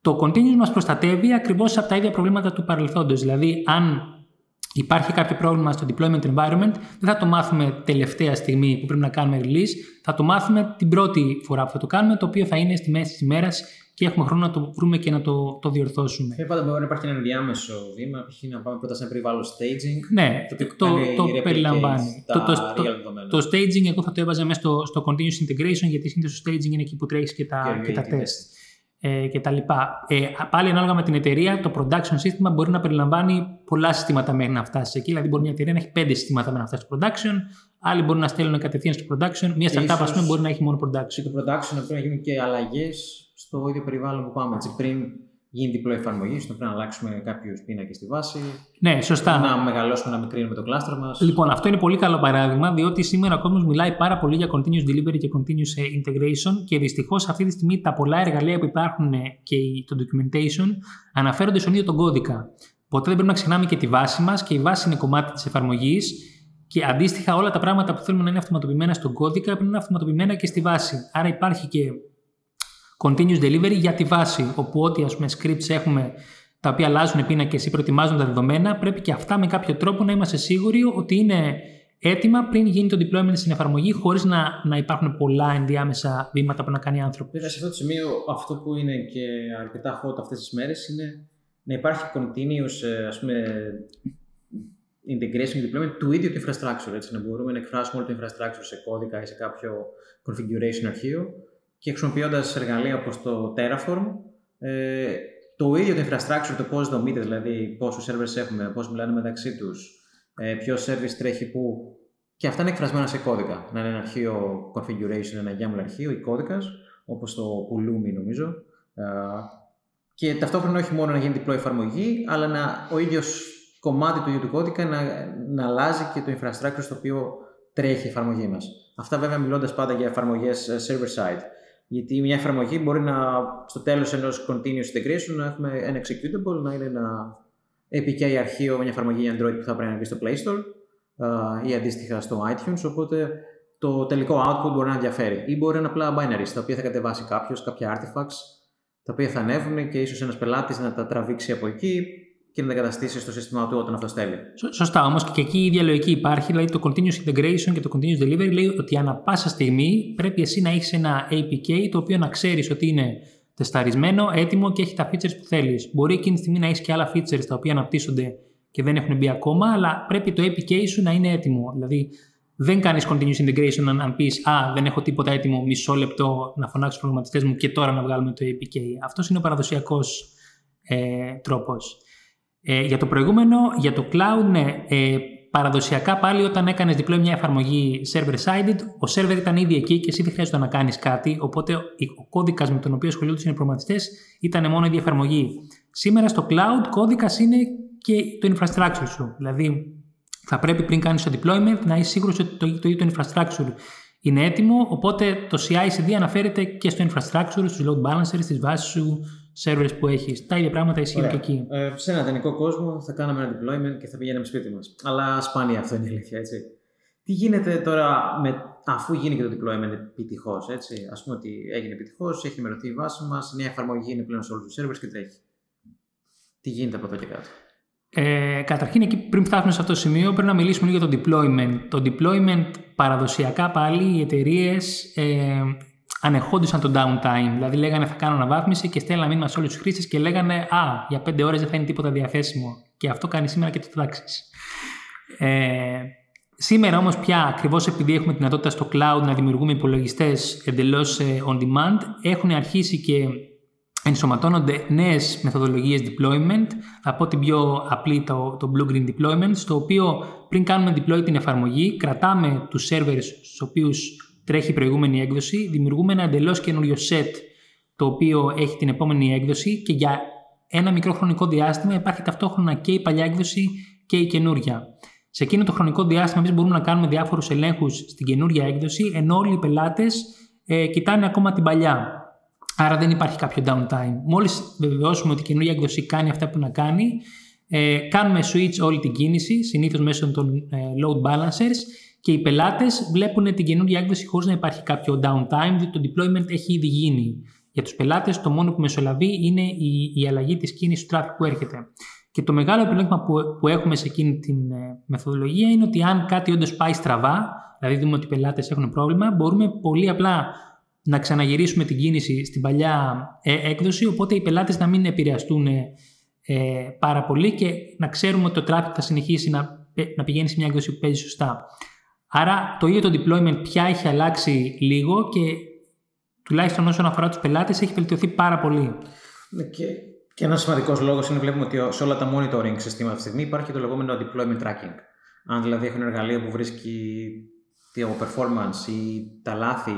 Το continuous μας προστατεύει ακριβώς από τα ίδια προβλήματα του παρελθόντος. Δηλαδή, αν υπάρχει κάποιο πρόβλημα στο deployment environment, δεν θα το μάθουμε τελευταία στιγμή που πρέπει να κάνουμε release, θα το μάθουμε την πρώτη φορά που θα το κάνουμε, το οποίο θα είναι στη μέση της ημέρας και έχουμε χρόνο να το βρούμε και να το, το διορθώσουμε. Και πάντα μπορεί να υπάρχει ένα ενδιάμεσο βήμα, π.χ. να πάμε πρώτα σε ένα περιβάλλον staging. Ναι, το, το, το περιλαμβάνει. Το, το, το, το, staging εγώ θα το έβαζα μέσα στο, στο continuous integration, γιατί συνήθως το staging είναι εκεί που τρέχεις και τα, και, και τα test. ε, κτλ. Ε, πάλι ανάλογα με την εταιρεία, το production σύστημα μπορεί να περιλαμβάνει πολλά συστήματα μέχρι να φτάσεις εκεί. Δηλαδή, μπορεί μια εταιρεία να έχει πέντε συστήματα μέχρι να φτάσει στο production, άλλοι μπορεί να στέλνουν κατευθείαν στο production. Μια startup, ας πούμε, μπορεί να έχει μόνο production. Και το production πρέπει να γίνουν και αλλαγές στο ίδιο περιβάλλον που πάμε. Έτσι, πριν γίνει διπλό εφαρμογή, στο πρέπει να αλλάξουμε κάποιους πίνακες στη βάση. Ναι, σωστά. Να μεγαλώσουμε, να μικρύνουμε το κλάστρο μας. Λοιπόν, αυτό είναι πολύ καλό παράδειγμα, διότι σήμερα ο κόσμος μιλάει πάρα πολύ για continuous delivery και continuous ε, integration και δυστυχώς αυτή τη στιγμή τα πολλά εργαλεία που υπάρχουν ε, και το documentation αναφέρονται στον ίδιο τον κώδικα. Ποτέ δεν πρέπει να ξεχνάμε και τη βάση μας και η βάση είναι κομμάτι της εφαρμογής. Και αντίστοιχα, όλα τα πράγματα που θέλουμε να είναι αυτοματοποιημένα στον κώδικα πρέπει να είναι αυτοματοποιημένα και στη βάση. Άρα υπάρχει και continuous delivery για τη βάση, όπου ό,τι ας πούμε scripts έχουμε τα οποία αλλάζουν πίνακες ή προετοιμάζουν τα δεδομένα, πρέπει και αυτά με κάποιο τρόπο να είμαστε σίγουροι ότι είναι έτοιμα πριν γίνει το deployment στην εφαρμογή, χωρίς να, να υπάρχουν πολλά ενδιάμεσα βήματα που να κάνει άνθρωπος. Βέβαια, σε αυτό το σημείο, αυτό που είναι και αρκετά hot αυτές τις μέρες είναι να υπάρχει continuous ε, ας πούμε, integration και deployment του ίδιου του infrastructure. Έτσι, να μπορούμε να εκφράσουμε όλο το infrastructure σε κώδικα ή σε κάποιο configuration αρχείο και χρησιμοποιώντας εργαλεία όπως το Terraform, ε, το ίδιο το infrastructure, το πώς δομείται, δηλαδή πόσους servers έχουμε, πώς μιλάνε μεταξύ τους, ε, ποιος service τρέχει πού. Και αυτά είναι εκφρασμένα σε κώδικα. Να είναι ένα αρχείο configuration, ένα YAML αρχείο ή κώδικας, όπως το Pulumi νομίζω. Ε, και ταυτόχρονα όχι μόνο να γίνει διπλό εφαρμογή, αλλά να, ο ίδιος κομμάτι του ίδιου του κώδικα να, να αλλάζει και το infrastructure στο οποίο τρέχει η εφαρμογή μας. Αυτά βέβαια μιλώντας πάντα για εφαρμογές ε, server side. Γιατί μια εφαρμογή μπορεί να, στο τέλος ενός continuous integration να έχουμε ένα executable, να είναι ένα APK αρχείο, μια εφαρμογή για Android που θα πρέπει να μπει στο Play Store ή αντίστοιχα στο iTunes, οπότε το τελικό output μπορεί να διαφέρει. Ή μπορεί να είναι απλά binaries, τα οποία θα κατεβάσει κάποιος, κάποια artifacts, τα οποία θα ανέβουν και ίσως ένας πελάτης να τα τραβήξει από εκεί και να τα εγκαταστήσει στο σύστημα του όταν αυτό στέλνει. Σωστά, όμως και εκεί η ίδια λογική υπάρχει. Δηλαδή το continuous integration και το continuous delivery λέει ότι ανά πάσα στιγμή πρέπει εσύ να έχεις ένα APK το οποίο να ξέρεις ότι είναι τεσταρισμένο, έτοιμο και έχει τα features που θέλεις. Μπορεί εκείνη τη στιγμή να έχεις και άλλα features τα οποία αναπτύσσονται και δεν έχουν μπει ακόμα, αλλά πρέπει το APK σου να είναι έτοιμο. Δηλαδή δεν κάνεις continuous integration αν, αν πεις Α, δεν έχω τίποτα έτοιμο, μισό λεπτό να φωνάξω του προγραμματιστές μου και τώρα να βγάλουμε το APK. Αυτός είναι ο παραδοσιακός ε, τρόπος. Ε, για το προηγούμενο, για το cloud, ναι, ε, παραδοσιακά πάλι όταν έκανες deploy μια εφαρμογή server-sided, ο server ήταν ήδη εκεί και εσύ δεν χρειάζεται να κάνεις κάτι. Οπότε ο κώδικας με τον οποίο ασχολούνται οι προγραμματιστές ήταν μόνο η ίδια εφαρμογή. Σήμερα στο cloud, κώδικας είναι και το infrastructure σου. Δηλαδή, θα πρέπει πριν κάνεις το deployment να είσαι σίγουρος ότι το, το ίδιο το infrastructure είναι έτοιμο. Οπότε το CI/CD αναφέρεται και στο infrastructure, στους load balancers, στις βάσεις σου, servers που έχεις. Τα ίδια πράγματα ισχύουν και εκεί. Ε, σε ένα ιδανικό κόσμο θα κάναμε ένα deployment και θα πηγαίναμε σπίτι μας. Αλλά σπάνια αυτό είναι η αλήθεια, έτσι. Τι γίνεται τώρα με, αφού γίνει και το deployment επιτυχώς, έτσι; Α πούμε ότι έγινε επιτυχώς, έχει ενημερωθεί η βάση μας, η νέα εφαρμογή είναι πλέον σε όλους τους servers και τρέχει. Τι γίνεται από εδώ και κάτω; Ε, καταρχήν, εκεί πριν φτάσουμε σε αυτό το σημείο, πρέπει να μιλήσουμε λίγο για το deployment. Το deployment παραδοσιακά πάλι οι εταιρείες ε, ανεχόντουσαν το downtime. Δηλαδή λέγανε θα κάνω αναβάθμιση και στέλνανε μήνυμα σε όλους τους χρήστες και λέγανε Α, για πέντε ώρες δεν θα είναι τίποτα διαθέσιμο. Και αυτό κάνει σήμερα και το τάξεις. Ε, σήμερα όμως πια, ακριβώς επειδή έχουμε τη δυνατότητα στο cloud να δημιουργούμε υπολογιστές εντελώς ε, on demand, έχουν αρχίσει και ενσωματώνονται νέες μεθοδολογίες deployment. Θα πω την πιο απλή, το, το blue green deployment, στο οποίο πριν κάνουμε deploy την εφαρμογή, κρατάμε τους servers στους οποίους τρέχει η προηγούμενη έκδοση, δημιουργούμε ένα εντελώς καινούριο set το οποίο έχει την επόμενη έκδοση και για ένα μικρό χρονικό διάστημα υπάρχει ταυτόχρονα και η παλιά έκδοση και η καινούρια. Σε εκείνο το χρονικό διάστημα, εμείς μπορούμε να κάνουμε διάφορους ελέγχους στην καινούρια έκδοση, ενώ όλοι οι πελάτες ε, κοιτάνε ακόμα την παλιά. Άρα δεν υπάρχει κάποιο downtime. Μόλις βεβαιώσουμε ότι η καινούργια έκδοση κάνει αυτά που να κάνει, ε, κάνουμε switch όλη την κίνηση, συνήθως μέσω των ε, load balancers και οι πελάτες βλέπουν την καινούργια έκδοση χωρίς να υπάρχει κάποιο downtime, διότι το deployment έχει ήδη γίνει. Για τους πελάτες, το μόνο που μεσολαβεί είναι η, η αλλαγή της κίνησης του traffic που έρχεται. Και το μεγάλο επιλέγμα που, που έχουμε σε εκείνη τη ε, μεθοδολογία είναι ότι αν κάτι όντως πάει στραβά, δηλαδή δούμε ότι οι πελάτες έχουν πρόβλημα, μπορούμε πολύ απλά να ξαναγυρίσουμε την κίνηση στην παλιά ε, έκδοση, οπότε οι πελάτες να μην επηρεαστούν ε, πάρα πολύ και να ξέρουμε ότι το traffic θα συνεχίσει να, να πηγαίνει σε μια έκδοση που παίζει σωστά. Άρα το ίδιο το deployment πια έχει αλλάξει λίγο και τουλάχιστον όσον αφορά τους πελάτες, έχει βελτιωθεί πάρα πολύ. Ναι, και, και ένας σημαντικός λόγος είναι βλέπουμε ότι σε όλα τα monitoring συστήματα αυτή τη στιγμή υπάρχει το λεγόμενο deployment tracking. Αν δηλαδή έχουν εργαλείο που βρίσκει το performance ή τα λάθη,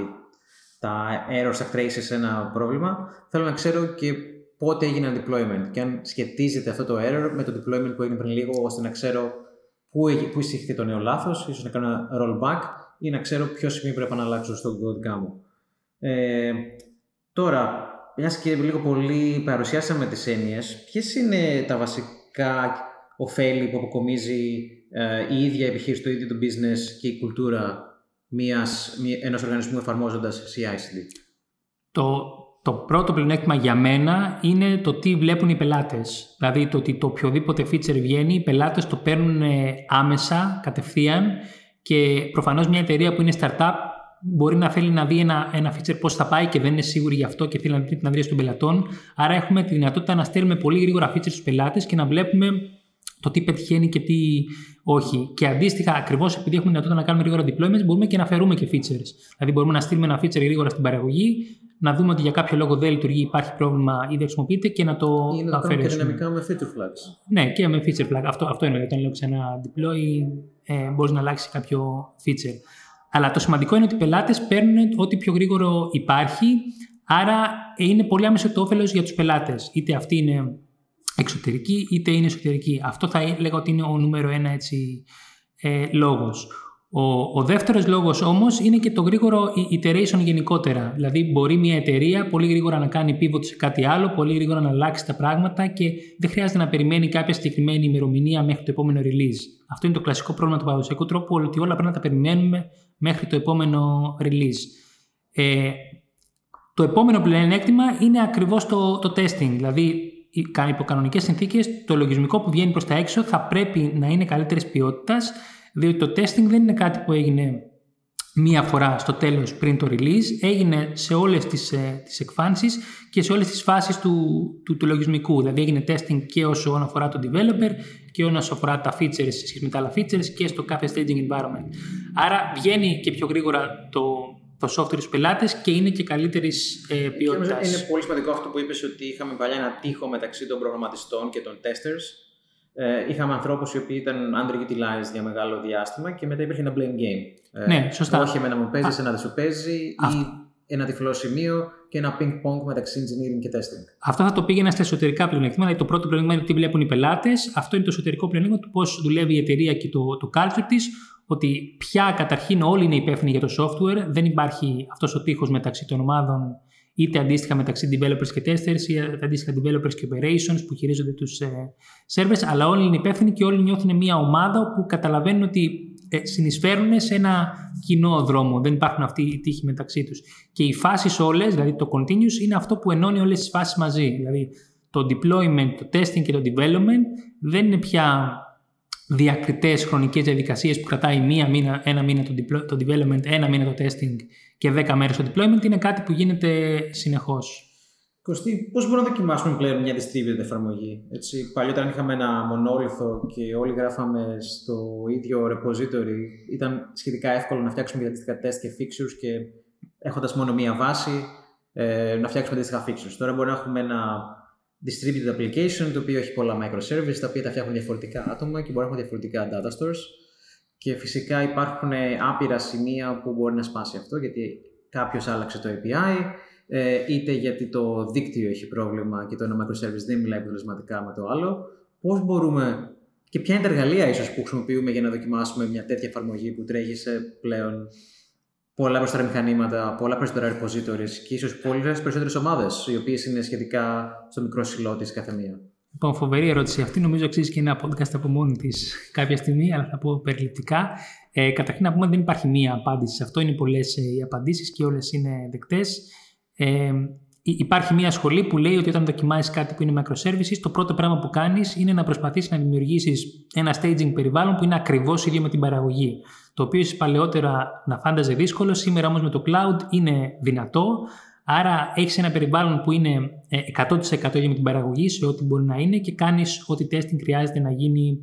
τα errors, τα traces σε ένα πρόβλημα, θέλω να ξέρω και πότε έγινε ένα deployment και αν σχετίζεται αυτό το error με το deployment που έγινε πριν λίγο, ώστε να ξέρω πού, πού εισήχθη το νέο λάθος, ίσως να κάνω ένα rollback ή να ξέρω ποιο σημείο πρέπει να αλλάξω στο κώδικα μου. Ε, τώρα, μιας και λίγο πολύ παρουσιάσαμε τις έννοιες, ποιες είναι τα βασικά ωφέλη που αποκομίζει ε, η ίδια επιχείρηση, το ίδιο το business και η κουλτούρα μιας, ενός οργανισμού εφαρμόζοντας CI/CD. Το, το πρώτο πλεονέκτημα για μένα είναι το τι βλέπουν οι πελάτες. Δηλαδή το ότι το οποιοδήποτε feature βγαίνει, οι πελάτες το παίρνουν ε, άμεσα, κατευθείαν και προφανώς μια εταιρεία που είναι startup μπορεί να θέλει να δει ένα, ένα feature πώς θα πάει και δεν είναι σίγουρη γι' αυτό και θέλει να δει την αδρία των πελατών. Άρα έχουμε τη δυνατότητα να στέλνουμε πολύ γρήγορα features στους πελάτες και να βλέπουμε το τι πετυχαίνει και τι όχι. Και αντίστοιχα, ακριβώς επειδή έχουμε δυνατότητα να κάνουμε γρήγορα deployments, μπορούμε και να φερούμε και features. Δηλαδή, μπορούμε να στείλουμε ένα feature γρήγορα στην παραγωγή, να δούμε ότι για κάποιο λόγο δεν λειτουργεί, υπάρχει πρόβλημα ή δεν χρησιμοποιείται και να το Ή να το κάνουμε και δυναμικά με feature flags. Ναι, και με feature flag. Αυτό, αυτό είναι. Όταν λέω ξανά deploy, ε, μπορείς να αλλάξεις κάποιο feature. Αλλά το σημαντικό είναι ότι οι πελάτες παίρνουν ό,τι πιο γρήγορο υπάρχει. Άρα είναι πολύ άμεσο το όφελος για τους πελάτες. Είτε αυτή είναι εξωτερική είτε είναι εσωτερική. Αυτό θα έλεγα ότι είναι ο νούμερο ένα έτσι, ε, λόγος. Ο, ο δεύτερος λόγος όμως είναι και το γρήγορο iteration γενικότερα. Δηλαδή μπορεί μια εταιρεία πολύ γρήγορα να κάνει pivot σε κάτι άλλο, πολύ γρήγορα να αλλάξει τα πράγματα και δεν χρειάζεται να περιμένει κάποια συγκεκριμένη ημερομηνία μέχρι το επόμενο release. Αυτό είναι το κλασικό πρόβλημα του παραδοσιακού τρόπου, ότι όλα πρέπει να τα περιμένουμε μέχρι το επόμενο release. Ε, το επόμενο πλεονέκτημα είναι ακριβώς το, το testing. Δηλαδή υπό κανονικέ συνθήκες, το λογισμικό που βγαίνει προς τα έξω θα πρέπει να είναι καλύτερης ποιότητας, διότι το testing δεν είναι κάτι που έγινε μία φορά στο τέλος πριν το release, έγινε σε όλες τις, ε, τις εκφάνσεις και σε όλες τις φάσεις του, του, του λογισμικού. Δηλαδή έγινε testing και όσο αφορά τον developer και όσο αφορά τα features σε σχέση με τα άλλα features και στο κάθε staging environment. Άρα βγαίνει και πιο γρήγορα το, το software στους πελάτες και είναι και καλύτερης ε, ποιότητας. Είναι πολύ σημαντικό αυτό που είπες ότι είχαμε παλιά ένα τείχο μεταξύ των προγραμματιστών και των testers. Ε, είχαμε ανθρώπους οι οποίοι ήταν underutilized για μεγάλο διάστημα και μετά υπήρχε ένα blame game. Ε, ναι, σωστά. Όχι εμένα μου παίζεις, ένα δεν σου παίζει ή ένα τυφλό σημείο και ένα ping-pong μεταξύ engineering και testing. Αυτό θα το πήγαινα στα εσωτερικά πλεονεκτήματα. Δηλαδή, το πρώτο πλεονέκτημα είναι τι βλέπουν οι πελάτες. Αυτό είναι το εσωτερικό πλεονέκτημα του πώς δουλεύει η εταιρεία και το, το culture της ότι πια καταρχήν όλοι είναι υπεύθυνοι για το software, δεν υπάρχει αυτός ο τείχος μεταξύ των ομάδων είτε αντίστοιχα μεταξύ developers και testers ή αντίστοιχα developers και operations που χειρίζονται τους ε, servers, αλλά όλοι είναι υπεύθυνοι και όλοι νιώθουν μια ομάδα που καταλαβαίνουν ότι ε, συνεισφέρουν σε ένα κοινό δρόμο. Δεν υπάρχουν αυτοί οι τείχοι μεταξύ τους. Και οι φάσεις όλες, δηλαδή το continuous, είναι αυτό που ενώνει όλες τις φάσεις μαζί. Δηλαδή το deployment, το testing και το development δεν είναι πια διακριτές χρονικές διαδικασίες που κρατάει μία μήνα, ένα μήνα το, το development, ένα μήνα το testing και δέκα μέρες το deployment είναι κάτι που γίνεται συνεχώς. Κωστή, πώς μπορούμε να δοκιμάσουμε πλέον μια distributed εφαρμογή. Έτσι, παλιότερα είχαμε ένα μονόλιθο και όλοι γράφαμε στο ίδιο repository. Ήταν σχετικά εύκολο να φτιάξουμε διαδικαστικά test και fixtures και έχοντας μόνο μία βάση ε, να φτιάξουμε αντίστοιχα fixtures. Τώρα μπορούμε να έχουμε ένα distributed application το οποίο έχει πολλά microservices τα οποία τα φτιάχνουν διαφορετικά άτομα και μπορεί να έχουν διαφορετικά data stores και φυσικά υπάρχουν άπειρα σημεία που μπορεί να σπάσει αυτό γιατί κάποιος άλλαξε το API ε, είτε γιατί το δίκτυο έχει πρόβλημα και το ένα microservice δεν μιλάει αποτελεσματικά με το άλλο πώς μπορούμε και ποια είναι τα εργαλεία ίσως που χρησιμοποιούμε για να δοκιμάσουμε μια τέτοια εφαρμογή που τρέχει σε πλέον πολλά περισσότερα μηχανήματα, πολλά περισσότερα repositories και ίσως πολλές περισσότερες ομάδες, οι οποίες είναι σχετικά στο μικρό σιλό της κάθε μία. Λοιπόν, φοβερή ερώτηση. Αυτή νομίζω αξίζει και ένα podcast από μόνη της κάποια στιγμή, αλλά θα πω περιληπτικά. Ε, καταρχήν να πούμε ότι δεν υπάρχει μία απάντηση σε αυτό. Είναι πολλές ε, οι απαντήσεις και όλες είναι δεκτές. Ε, Υπάρχει μια σχολή που λέει ότι όταν δοκιμάζει κάτι που είναι microservices, το πρώτο πράγμα που κάνεις είναι να προσπαθήσεις να δημιουργήσεις ένα staging περιβάλλον που είναι ακριβώς ίδιο με την παραγωγή. Το οποίο ίσω παλαιότερα να φάνταζε δύσκολο, σήμερα όμως με το cloud είναι δυνατό. Άρα έχεις ένα περιβάλλον που είναι 100% ίδιο με την παραγωγή σε ό,τι μπορεί να είναι και κάνεις ό,τι testing χρειάζεται να γίνει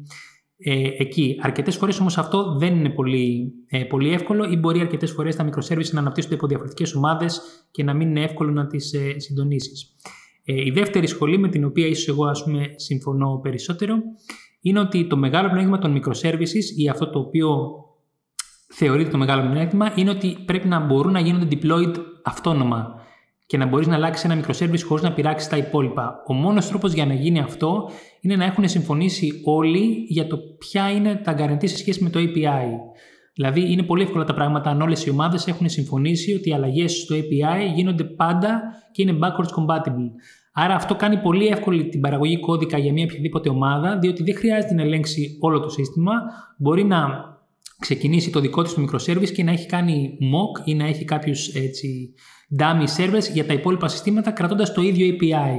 ε, εκεί. Αρκετές φορές όμως αυτό δεν είναι πολύ, ε, πολύ εύκολο ή μπορεί αρκετές φορές τα microservices να αναπτύσσονται από διαφορετικές ομάδες και να μην είναι εύκολο να τις ε, συντονίσεις. Ε, η δεύτερη σχολή με την οποία ίσως εγώ ας πούμε, συμφωνώ περισσότερο είναι ότι το μεγάλο πλεονέκτημα των microservices ή αυτό το οποίο θεωρείται το μεγάλο πλεονέκτημα είναι ότι πρέπει να μπορούν να γίνονται deployed αυτόνομα και να μπορείς να αλλάξεις ένα microservice χωρίς να πειράξεις τα υπόλοιπα. Ο μόνος τρόπος για να γίνει αυτό είναι να έχουν συμφωνήσει όλοι για το ποια είναι τα guarantee σε σχέση με το API. Δηλαδή, είναι πολύ εύκολα τα πράγματα αν όλες οι ομάδες έχουν συμφωνήσει ότι οι αλλαγές στο API γίνονται πάντα και είναι backwards compatible. Άρα, αυτό κάνει πολύ εύκολη την παραγωγή κώδικα για μια οποιαδήποτε ομάδα, διότι δεν χρειάζεται να ελέγξει όλο το σύστημα. Μπορεί να ξεκινήσει το δικό της το microservice και να έχει κάνει mock ή να έχει κάποιους έτσι, dummy servers για τα υπόλοιπα συστήματα κρατώντας το ίδιο API.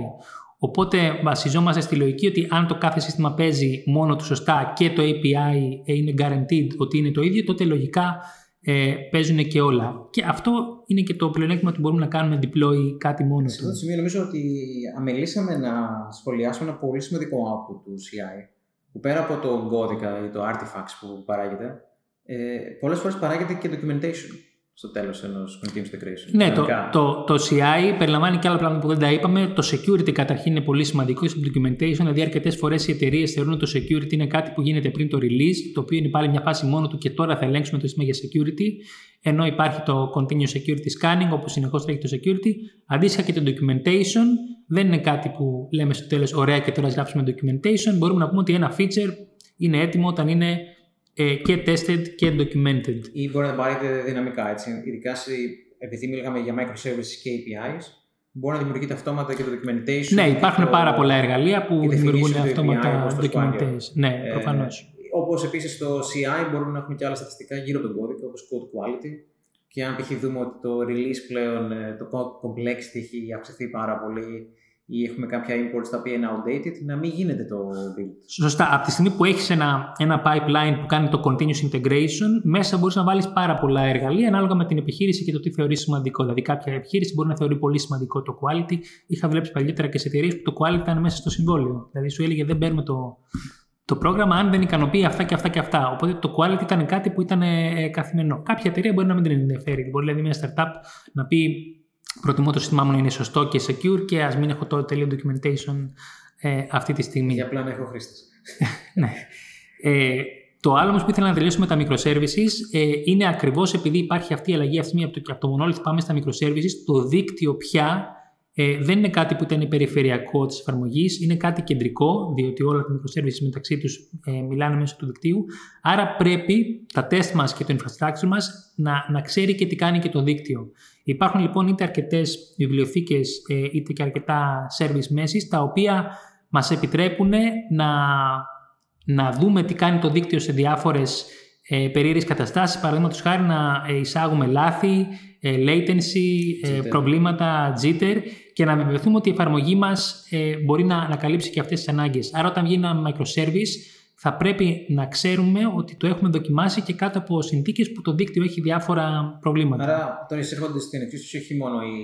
Οπότε βασιζόμαστε στη λογική ότι αν το κάθε σύστημα παίζει μόνο του σωστά και το API είναι guaranteed ότι είναι το ίδιο, τότε λογικά ε, παίζουν και όλα. Και αυτό είναι και το πλεονέκτημα ότι μπορούμε να κάνουμε deploy κάτι μόνο Σε αυτό το σημείο νομίζω ότι αμελήσαμε να σχολιάσουμε ένα πολύ σημαντικό output του CI που πέρα από το κώδικα ή το artifacts που παράγεται, ε, πολλές φορές παράγεται και documentation στο τέλος ενός continuous integration. Ναι, το, το, το, CI περιλαμβάνει και άλλα πράγματα που δεν τα είπαμε. Το security καταρχήν είναι πολύ σημαντικό στο documentation. Δηλαδή, αρκετές φορές οι εταιρείες θεωρούν ότι το security είναι κάτι που γίνεται πριν το release, το οποίο είναι πάλι μια φάση μόνο του και τώρα θα ελέγξουμε το σύστημα για security. Ενώ υπάρχει το continuous security scanning, όπου συνεχώς τρέχει το security. Αντίστοιχα και το documentation δεν είναι κάτι που λέμε στο τέλος, ωραία και τώρα γράψουμε documentation. Μπορούμε να πούμε ότι ένα feature είναι έτοιμο όταν είναι ε, και tested και documented. Ή μπορεί να πάρετε δυναμικά, έτσι. Ειδικά σε, επειδή μιλάμε για microservices και APIs, μπορεί να δημιουργείται αυτόματα και το documentation. Ναι, υπάρχουν το... πάρα πολλά εργαλεία που δημιουργούν αυτόματα documentation. Ναι, ε, προφανώς. Όπως επίσης στο CI μπορούμε να έχουμε και άλλα στατιστικά γύρω από τον κώδικα, όπως code quality. Και αν π.χ. δούμε ότι το release πλέον, ε, το code complexity έχει αυξηθεί πάρα πολύ ή έχουμε κάποια imports τα οποία είναι outdated, να μην γίνεται το build. Σωστά. Από τη στιγμή που έχεις ένα, ένα pipeline που κάνει το continuous integration, μέσα μπορείς να βάλεις πάρα πολλά εργαλεία ανάλογα με την επιχείρηση και το τι θεωρείς σημαντικό. Δηλαδή, κάποια επιχείρηση μπορεί να θεωρεί πολύ σημαντικό το quality. Είχα βλέπει παλιότερα και σε εταιρείες που το quality ήταν μέσα στο συμβόλαιο. Δηλαδή, σου έλεγε δεν παίρνουμε το, το πρόγραμμα αν δεν ικανοποιεί αυτά και αυτά και αυτά. Οπότε το quality ήταν κάτι που ήταν ε, καθημερινό. Κάποια εταιρεία μπορεί να μην την ενδιαφέρει. Μπορεί δηλαδή μια startup να πει προτιμώ το σύστημά μου να είναι σωστό και secure και ας μην έχω το τέλειο documentation ε, αυτή τη στιγμή. Για απλά να έχω χρήστες. ναι. Ε, το άλλο όμως που ήθελα να τελειώσω με τα microservices ε, είναι ακριβώς επειδή υπάρχει αυτή η αλλαγή αυτή από το, από το monolith πάμε στα microservices, το δίκτυο πια ε, δεν είναι κάτι που ήταν περιφερειακό της εφαρμογής, είναι κάτι κεντρικό, διότι όλα τα microservices μεταξύ τους ε, μιλάνε μέσω του δικτύου. Άρα πρέπει τα test μας και το infrastructure μας να, να ξέρει και τι κάνει και το δίκτυο. Υπάρχουν λοιπόν είτε αρκετές βιβλιοθήκες ε, είτε και αρκετά service μέση, τα οποία μας επιτρέπουν να, να δούμε τι κάνει το δίκτυο σε διάφορες ε, περίεργες καταστάσεις. Παραδείγματος χάρη να εισάγουμε λάθη, ε, latency, ε, προβλήματα, jitter και να βεβαιωθούμε ότι η εφαρμογή μας ε, μπορεί να ανακαλύψει και αυτές τις ανάγκες. Άρα, όταν γίνει ένα microservice, θα πρέπει να ξέρουμε ότι το έχουμε δοκιμάσει και κάτω από συνθήκες που το δίκτυο έχει διάφορα προβλήματα. Άρα, τώρα εισέρχονται στην εξίσωση όχι μόνο οι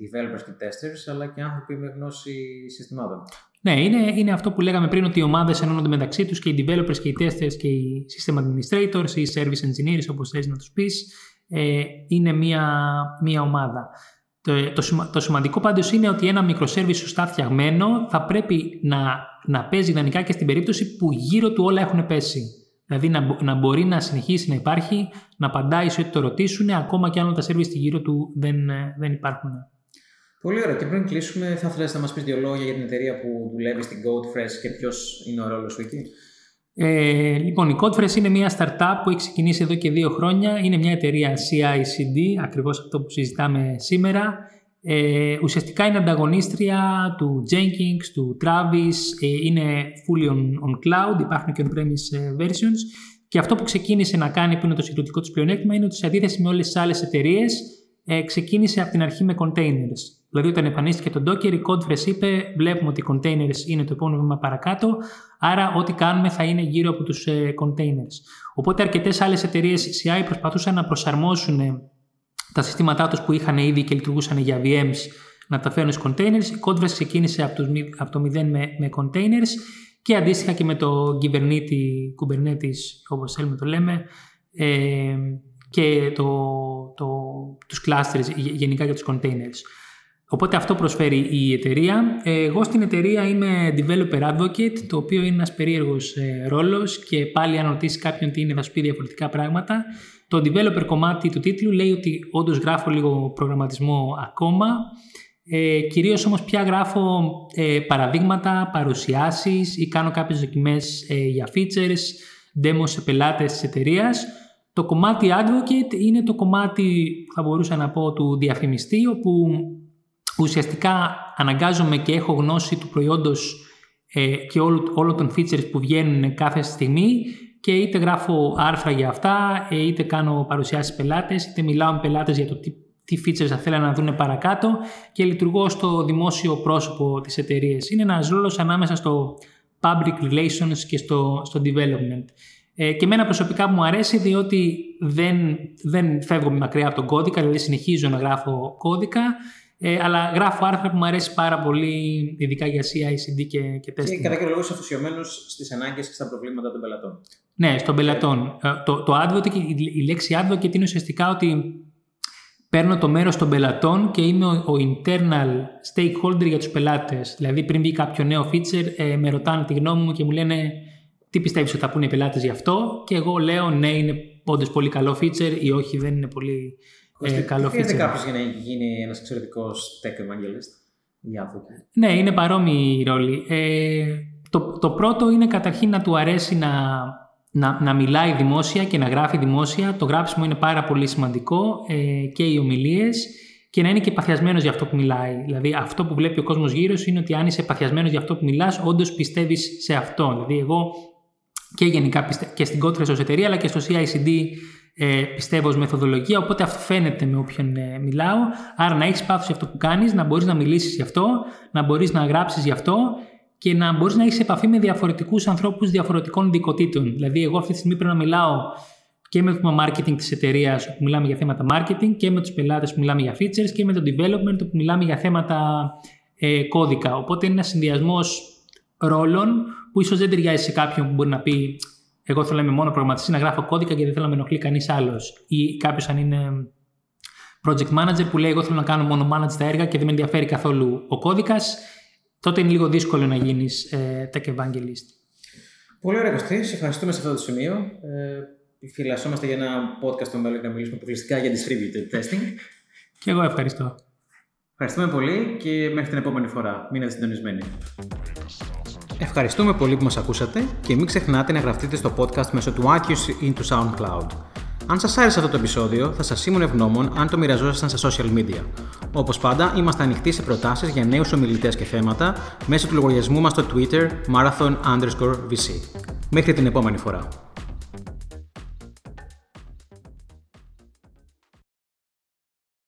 developers και οι testers, αλλά και άνθρωποι με γνώση συστημάτων. Ναι, είναι, είναι αυτό που λέγαμε πριν ότι οι ομάδες ενώνονται μεταξύ τους και οι developers και οι testers και οι system administrators ή οι service engineers, όπως θες να τους πεις, ε, είναι μία, μία ομάδα. Το, το, το σημαντικό πάντως είναι ότι ένα microservice σωστά φτιαγμένο θα πρέπει να, να παίζει ιδανικά και στην περίπτωση που γύρω του όλα έχουν πέσει. Δηλαδή να, να μπορεί να συνεχίσει να υπάρχει, να απαντάει σε ό,τι το ρωτήσουν, ακόμα και αν όλα τα service γύρω του δεν, ε, δεν υπάρχουν. Πολύ ωραία. Και πριν κλείσουμε, θα ήθελα να μας πεις δύο λόγια για την εταιρεία που δουλεύει στην Goldfresh και ποιος είναι ο ρόλος σου εκεί; Ε, λοιπόν, η Codefresh είναι μια startup που έχει ξεκινήσει εδώ και δύο χρόνια. Είναι μια εταιρεία CI/CD, ακριβώς αυτό που συζητάμε σήμερα. Ε, ουσιαστικά είναι ανταγωνίστρια του Jenkins, του Travis, ε, είναι fully on, on cloud, υπάρχουν και on-premise ε, versions και αυτό που ξεκίνησε να κάνει που είναι το συγκριτικό του πλεονέκτημα είναι ότι σε αντίθεση με όλες τις άλλες εταιρείες ε, ξεκίνησε από την αρχή με containers. Δηλαδή, όταν εμφανίστηκε το Docker, η Codefresh είπε: Βλέπουμε ότι οι containers είναι το επόμενο βήμα παρακάτω, άρα ό,τι κάνουμε θα είναι γύρω από τους ε, containers. Οπότε, αρκετές άλλες εταιρείες CI προσπαθούσαν να προσαρμόσουν ε, τα συστήματά τους που είχαν ήδη και λειτουργούσαν για VMs να τα φέρουν στους containers. Η Codeverse ξεκίνησε από, τους, από το 0 με, με containers και αντίστοιχα και με το Kubernetes, Kubernetes όπως θέλουμε το λέμε, ε, και το, το, τους clusters γενικά και τους containers. Οπότε αυτό προσφέρει η εταιρεία. Εγώ στην εταιρεία είμαι developer advocate, το οποίο είναι ένας περίεργος ε, ρόλος και πάλι αν ρωτήσεις κάποιον τι είναι θα σου πει διαφορετικά πράγματα. Το developer κομμάτι του τίτλου λέει ότι όντως γράφω λίγο προγραμματισμό ακόμα. Ε, κυρίως όμως πια γράφω ε, παραδείγματα, παρουσιάσεις ή κάνω κάποιες δοκιμές ε, για features, demos σε πελάτες της εταιρείας. Το κομμάτι advocate είναι το κομμάτι, θα μπορούσα να πω, του διαφημιστή, όπου ουσιαστικά αναγκάζομαι και έχω γνώση του προϊόντος ε, και όλων των features που βγαίνουν κάθε στιγμή και είτε γράφω άρθρα για αυτά, ε, είτε κάνω παρουσιάσεις πελάτες, είτε μιλάω με πελάτες για το τι, τι features θα θέλουν να δουν παρακάτω και λειτουργώ στο δημόσιο πρόσωπο της εταιρείας. Είναι ένας ρόλος ανάμεσα στο public relations και στο, στο development. Ε, και εμένα προσωπικά που μου αρέσει διότι δεν, δεν φεύγω μακριά από τον κώδικα, δηλαδή συνεχίζω να γράφω κώδικα ε, αλλά γράφω άρθρα που μου αρέσει πάρα πολύ, ειδικά για CI/CD και, και testing. Και κατά κύριο λόγο αφοσιωμένο στις ανάγκες και στα προβλήματα των πελατών. Ναι, στον πελατών. Ε, το, το advocate, η λέξη advocate είναι ουσιαστικά ότι παίρνω το μέρος των πελατών και είμαι ο, ο internal stakeholder για τους πελάτες. Δηλαδή, πριν μπει κάποιο νέο feature, ε, με ρωτάνε τη γνώμη μου και μου λένε τι πιστεύεις ότι θα πούνε οι πελάτες γι' αυτό; Και εγώ λέω ναι, είναι όντως πολύ καλό feature ή όχι, δεν είναι πολύ ε, καλό feature. κάποιος για να γίνει ένας εξαιρετικός tech evangelist; Ή άνθρωπο. Ναι, είναι παρόμοιοι οι ρόλοι. Ε, το, το πρώτο είναι καταρχήν να του αρέσει να, να, να μιλάει δημόσια και να γράφει δημόσια. Το γράψιμο είναι πάρα πολύ σημαντικό ε, και οι ομιλίες και να είναι και παθιασμένος για αυτό που μιλάει. Δηλαδή, αυτό που βλέπει ο κόσμος γύρω σου είναι ότι αν είσαι παθιασμένος για αυτό που μιλάς, όντως πιστεύεις σε αυτό. Δηλαδή, εγώ και γενικά πιστε... και στην Κότρε ω εταιρεία, αλλά και στο CICD ε, πιστεύω ως μεθοδολογία, οπότε αυτό φαίνεται με όποιον ε, μιλάω. Άρα να έχεις πάθος για αυτό που κάνεις, να μπορείς να μιλήσεις γι' αυτό, να μπορείς να γράψεις γι' αυτό και να μπορείς να έχεις επαφή με διαφορετικούς ανθρώπους διαφορετικών ειδικοτήτων. Δηλαδή εγώ αυτή τη στιγμή πρέπει να μιλάω και με το τμήμα marketing της εταιρείας που μιλάμε για θέματα marketing και με τους πελάτες που μιλάμε για features και με το development που μιλάμε για θέματα ε, κώδικα. Οπότε είναι ένας συνδυασμός ρόλων που ίσως δεν ταιριάζει σε κάποιον που μπορεί να πει εγώ θέλω να είμαι μόνο προγραμματιστής, να γράφω κώδικα και δεν θέλω να με ενοχλεί κανείς άλλος. Ή κάποιος αν είναι project manager που λέει: Εγώ θέλω να κάνω μόνο manage τα έργα και δεν με ενδιαφέρει καθόλου ο κώδικας. Τότε είναι λίγο δύσκολο να γίνεις ε, tech evangelist. Πολύ ωραία, Κωστή. Σε ευχαριστούμε σε αυτό το σημείο. Ε, φυλασσόμαστε για ένα podcast στο μέλλον να μιλήσουμε αποκλειστικά για distributed testing. και εγώ ευχαριστώ. Ευχαριστούμε πολύ και μέχρι την επόμενη φορά. Μείνετε συντονισμένοι. Ευχαριστούμε πολύ που μας ακούσατε και μην ξεχνάτε να γραφτείτε στο podcast μέσω του iTunes ή του SoundCloud. Αν σας άρεσε αυτό το επεισόδιο, θα σας ήμουν ευγνώμων αν το μοιραζόσασταν στα social media. Όπως πάντα, είμαστε ανοιχτοί σε προτάσεις για νέους ομιλητές και θέματα μέσω του λογαριασμού μας στο Twitter marathon_vc. Μέχρι την επόμενη φορά.